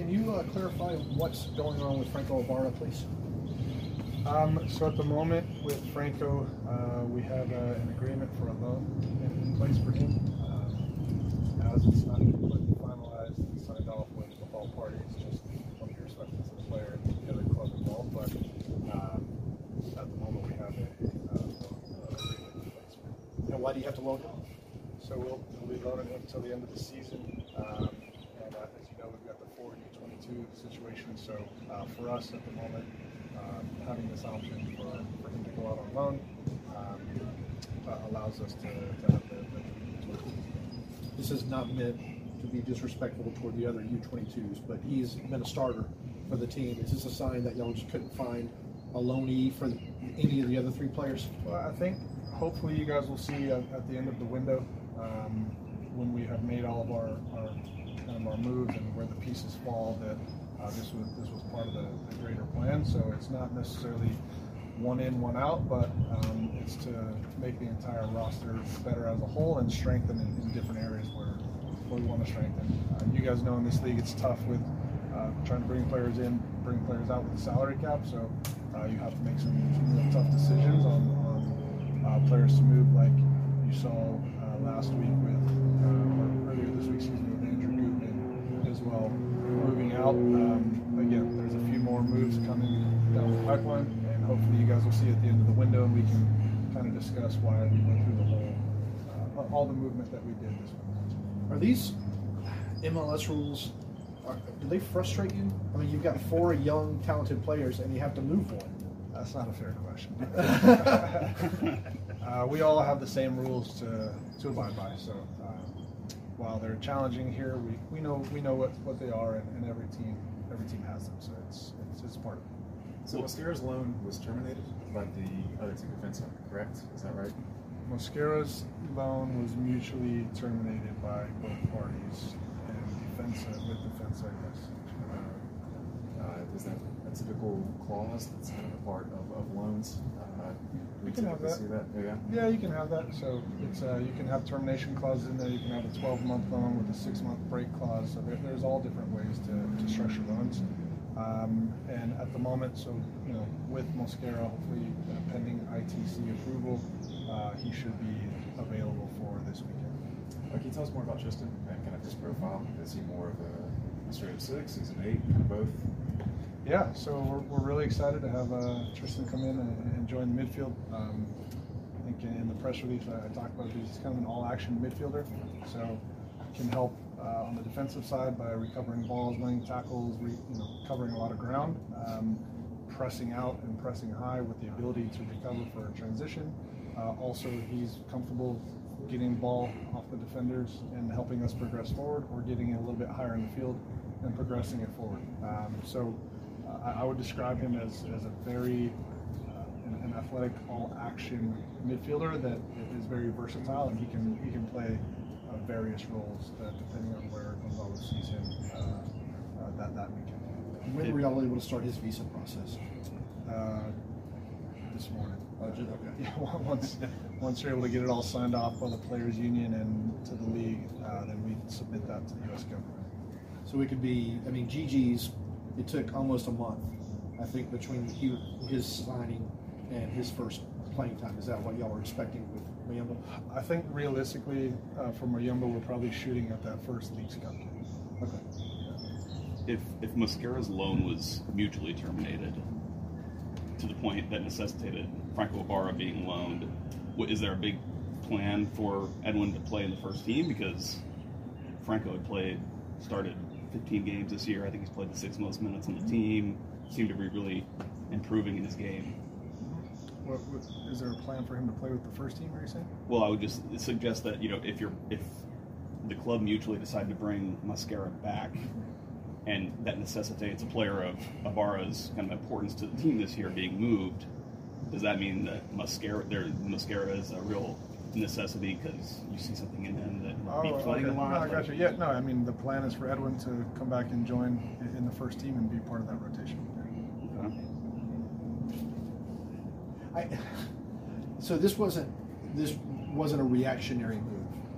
can you uh, clarify what's going on with Franco Ibarra, please? Um, so at the moment with Franco, uh, we have uh, an agreement for a loan in, place for him. Um, as it's not completely finalized and signed off with, with all parties, just to be respectful to the player and the other club involved. But um, at the moment, we have a, a, a agreement in place. for him. And why do you have to loan him? So we'll, we'll be loaning him until the end of the season. Um, and uh, as you know, we've got the four U22 situation. So uh, for us at the moment, um, having this option for, for him to go out on loan um, uh, allows us to, to have the, the This is not meant to be disrespectful toward the other U22s, but he's been a starter for the team. Is this a sign that y'all just couldn't find a loanee for any of the other three players? Well, I think hopefully you guys will see at, at the end of the window um, when we have made all of our, our of our moves and where the pieces fall that uh, this was this was part of the, the greater plan. So it's not necessarily one in, one out, but um, it's to make the entire roster better as a whole and strengthen in, in different areas where, where we want to strengthen. Uh, you guys know in this league it's tough with uh, trying to bring players in, bring players out with the salary cap. So uh, you have to make some, some real tough decisions on, on uh, players to move, like you saw uh, last week with, or earlier this week, excuse me, with Andrew Gutman as well, moving out. Um, again, there's a few more moves coming down the pipeline, and hopefully you guys will see at the end of the window, and we can kind of discuss why we went through the whole, uh, all the movement that we did this week. Are these MLS rules? Are, do they frustrate you? I mean, you've got four young, talented players, and you have to move one. That's not a fair question. uh, we all have the same rules to, to abide by. So while they're challenging here, we, we know we know what, what they are, and, and every team every team has them. So it's it's, it's part of it. So Mosquera's loan was terminated by the other two defensemen, correct? Is that right? Mosquera's loan was mutually terminated by both parties, and defense with defense, I guess. Uh, Uh, is that a typical clause that's kind of a part of, We can have that. See that? Yeah. Yeah, you can have that. So it's uh, you can have termination clauses in there. You can have a 12 month loan with a six month break clause. So there, there's all different ways to, to structure loans. Um, and at the moment, so you know, with Mosquera, hopefully uh, pending ITC approval, uh, he should be available for this weekend. Uh, can you tell us more about Tristan and kind of his profile? Is he more of a, a straight up six? Is an eight? Kind of both? Yeah, so we're, we're really excited to have uh, Tristan come in and, and join the midfield. Um, I think in, the press release I, I talked about he's kind of an all-action midfielder, so can help uh, on the defensive side by recovering balls, winning tackles, re, you know, covering a lot of ground, um, pressing out and pressing high with the ability to recover for a transition. Uh, also, he's comfortable getting ball off the defenders and helping us progress forward, or getting it a little bit higher in the field and progressing it forward. Um, so I, I would describe him as, as a very uh, an, an athletic, all-action midfielder that is very versatile, and he can he can play uh, various roles uh, depending on where Gonzalo sees him uh, uh, that that weekend. When were y'all able to start his visa process? Uh, this morning. Oh, just- okay. Yeah, once once you're able to get it all signed off by the players' union and to the league, uh, then we submit that to the U.S. government. So we could be, I mean, Gigi's, it took almost a month, I think, between he, his signing and his first playing time. Is that what y'all were expecting with Muyumba? I think realistically, uh, for Muyumba, we're probably shooting at that first Leagues Cup game. Okay. if if Mosquera's loan was mutually terminated to the point that necessitated Franco Ibarra being loaned, what, is there a big plan for Edwin to play in the first team? Because Franco had played, started 15 games this year. I think he's played the six most minutes on the team. Seemed to be really improving in his game. What, what, is there a plan for him to play with the first team? Are you saying? Well, I would just suggest that you know if you're if the club mutually decide to bring Mosquera back, and that necessitates a player of Ibarra's kind of importance to the team this year being moved, does that mean that Mosquera there Mosquera is a real necessity because you see something in him that Oh, be playing okay. a lot? No, I got you. Yeah, no, I mean the plan is for Edwin to come back and join in the first team and be part of that rotation. Okay. I, so this wasn't this wasn't a reactionary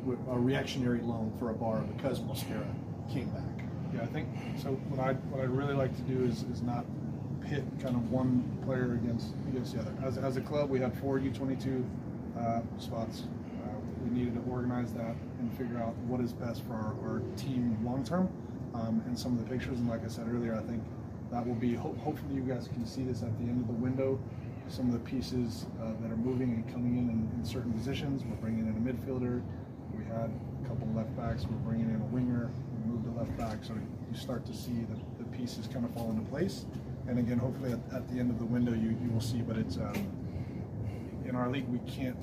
move, a reactionary loan for Ibarra because Mosquera came back. Yeah, I think so. What I what I really like to do is, is not pit kind of one player against against the other. As, as a club, we had four U22 uh, spots. Uh, we needed to organize that and figure out what is best for our, our team long term. Um, and some of the pictures, and like I said earlier, I think that will be. Ho- hopefully, you guys can see this at the end of the window. Some of the pieces uh, that are moving and coming in, in in certain positions. We're bringing in a midfielder. We had a couple left backs. We're bringing in a winger. We moved a left back. So you start to see the, the pieces kind of fall into place. And again, hopefully at, at the end of the window, you, you will see. But it's um, in our league, we can't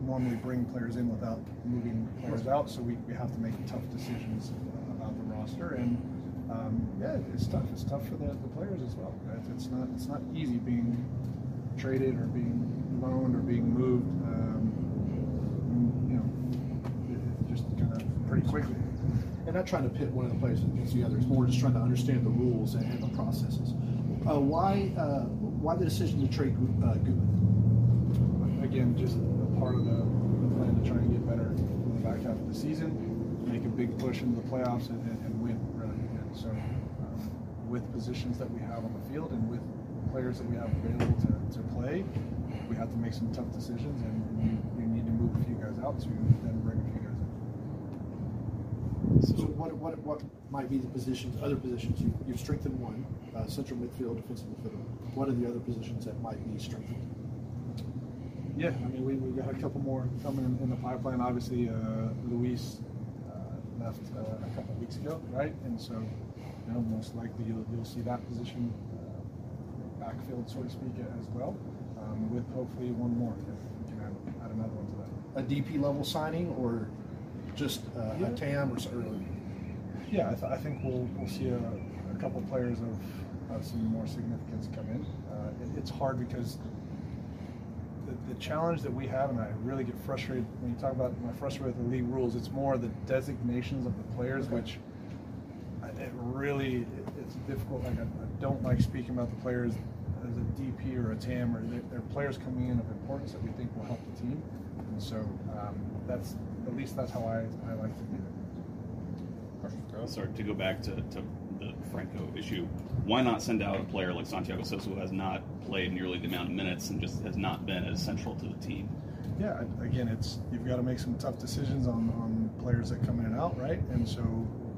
normally bring players in without moving players out. So we, we have to make tough decisions about the roster. And um, yeah, it's tough. It's tough for the, the players as well. It's not it's not easy being traded or being loaned or being moved. Um, you know, just kind of pretty quickly. And not trying to pit one of the players against the other. It's more just trying to understand the rules and, and the processes. Uh, why uh, why the decision to trade uh, Gutman? Again, just part of the, the plan to try and get better in the back half of the season, make a big push into the playoffs, and, and, and win really. And so, um, with positions that we have on the field and with players that we have available to, to play, we have to make some tough decisions, and, you, you need to move a few guys out to then bring a few guys in. So what, what, what might be the positions, other positions? You, you've strengthened one, uh, central midfield, defensive midfielder. What are the other positions that might be strengthened? Yeah, I mean, we, we got a couple more coming in, in the pipeline. Obviously, uh, Luiz uh, left uh, a couple of weeks ago, right? And so, you know, most likely you'll, you'll see that position uh, backfilled, so to speak, as well, um, with hopefully one more. If we can add, add another one to that. A DP level signing or just uh, Yeah. a TAM or, something? Yeah, I, th- I think we'll we'll see a, a couple players of, of some more significance come in. Uh, it, it's hard because the, the challenge that we have, and I really get frustrated when you talk about my frustrated with the league rules. It's more the designations of the players, Okay. which it really it's difficult. Like I, I don't like speaking about the players as a DP or a TAM, or they're, they're players coming in of importance that we think will help the team. And so um, that's at least that's how I, I like to do it. Sorry to go back to, to the Franco issue. Why not send out a player like Santiago Sosa who has not played nearly the amount of minutes and just has not been as central to the team? Yeah, again, it's you've got to make some tough decisions on, on players that come in and out, right? And so,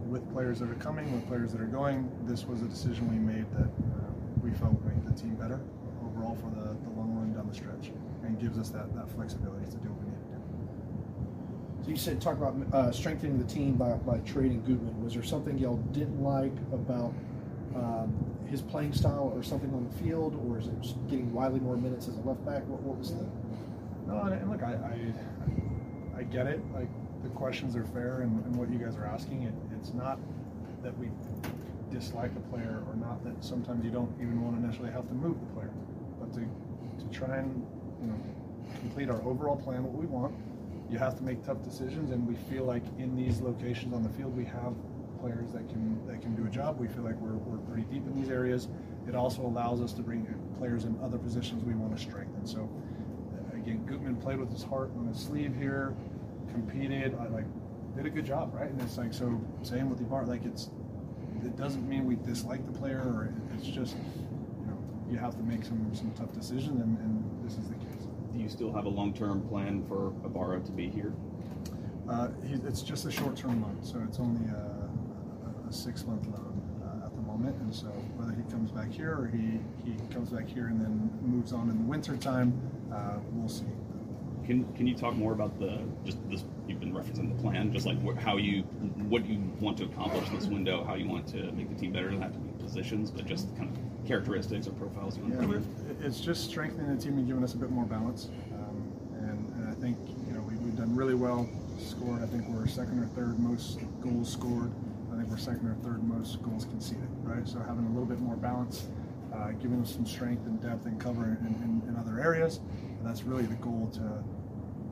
with players that are coming, with players that are going, this was a decision we made that uh, we felt make the team better overall for the, the long run down the stretch, and gives us that, that flexibility to do what we need. So you said talk about uh, strengthening the team by, by trading Gutman. Was there something y'all didn't like about um, his playing style or something on the field, or is it just getting Wiley more minutes as a left back? What, what was the? No, and, look, I, I I get it. Like the questions are fair, and, and what you guys are asking, it, it's not that we dislike a player, or not that sometimes you don't even want to necessarily have to move the player, but to to try and you know complete our overall plan, what we want. You have to make tough decisions, and we feel like in these locations on the field, we have players that can that can do a job. We feel like we're, we're pretty deep in these areas. It also allows us to bring players in other positions we want to strengthen. So uh, again, Gutman played with his heart on his sleeve here, competed, I like did a good job, right? And it's like so same with Ibar, like it's it doesn't mean we dislike the player or it's just you know you have to make some some tough decisions and, and this is the you still have a long term plan for Ibarra to be here? Uh, he, it's just a short-term loan, so it's only a, a six-month loan uh, at the moment. And so whether he comes back here or he, he comes back here and then moves on in the winter time, uh, we'll see. Can Can you talk more about the just this? You've been referencing the plan, just like what, how you what you want to accomplish in this window, how you want to make the team better. Doesn't have to be positions, but just kind of characteristics or profiles you want Yeah, to we're- bring in. it's just strengthening the team and giving us a bit more balance. Um, and, and I think you know we, we've done really well. Scored. I think we're second or third most goals scored. I think we're second or third most goals conceded. Right. So having a little bit more balance, uh, giving us some strength and depth and cover in, in, in other areas. And that's really the goal to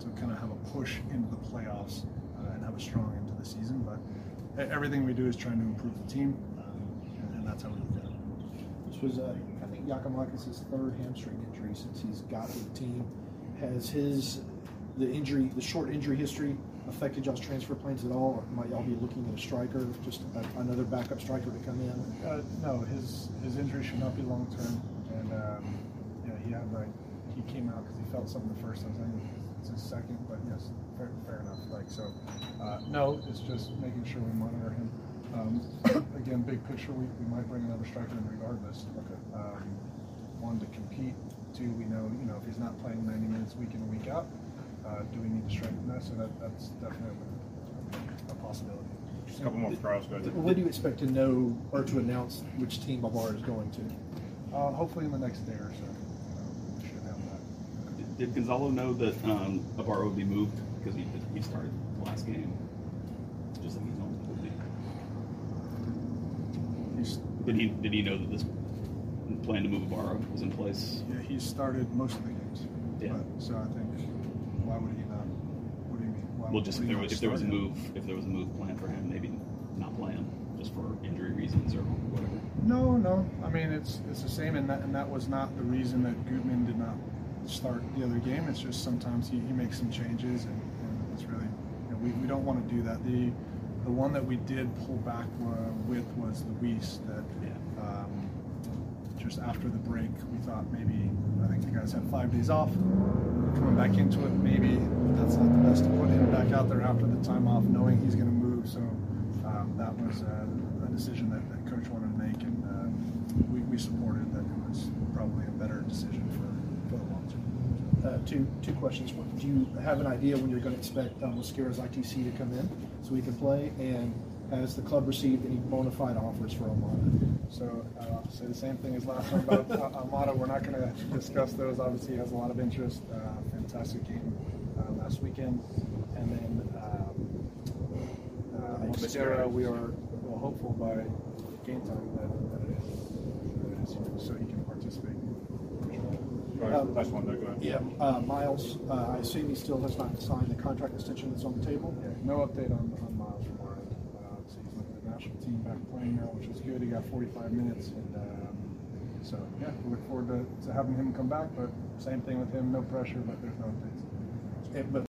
to kind of have a push into the playoffs uh, and have a strong end to the season. But everything we do is trying to improve the team, um, and, and that's how we look at it. This was, uh, I think, Giakoumakis' third hamstring injury since he's got with the team. Has his the injury, the short injury history, affected y'all's transfer plans at all, or might y'all be looking at a striker, just a, another backup striker to come in? Uh, no, his his injury should not be long term, and um, yeah, he had like he came out because he felt something the first time. I it's his second, but yes, fair, fair enough. Like so, uh, no, it's just making sure we monitor him. Um, again, big picture, we, we might bring another striker in regardless. Okay. Um, one to compete. Two, we know you know if he's not playing 90 minutes week in and week out, uh, do we need to strengthen that? So that, that's definitely a possibility. Just a couple more trials, go ahead. When do you expect to know or to announce which team Ibarra is going to? Uh, hopefully in the next day or so, uh, we should have that. Did Gonzalo know that um, Ibarra would be moved because he he started the last game, just like he's normally would be? He's, Did he did he know that this plan to move Ibarra was in place? yeah, he's started most of the games. Yeah. But, so I think, why would he not? What do you mean? Why, Well, just if there was if there was a move if there was a move planned for him, maybe not play him just for injury reasons or whatever. No, no. I mean, it's it's the same, and that and that was not the reason that Gutman did not start the other game. It's just sometimes he, he makes some changes, and, and it's really you know, we, we don't want to do that. The the one that we did pull back uh, with was Luiz. That Yeah. um, just after the break, we thought maybe I think the guys had five days off. Coming back into it, maybe that's not the best to put him back out there after the time off, knowing he's going to move. So um, that was uh, a decision that, that coach wanted to make, and uh, we, we supported that it was probably a better decision for, for the long term. Uh, two, two questions. One, Do you have an idea when you're going to expect um, Mosquera's ITC to come in so he can play? And has the club received any bona fide offers for Almada? So uh, I'll say the same thing as last time about uh, Almada. We're not going to discuss those. Obviously, he has a lot of interest. Uh, fantastic game uh, last weekend, and then um, uh, Mosquera, we are well, hopeful by game time that, that, it is, that it is here, so he can participate. Go ahead. Last one, though, go ahead. Yeah. Uh, Miles, uh, I assume he still has not signed the contract extension that's on the table? Yeah, no update on, on Miles from our end. Uh, so he's with the national team back playing now, which is good. He got 45 minutes, and um, so yeah, we look forward to, to having him come back. But same thing with him, no pressure, but there's no updates. Eh, But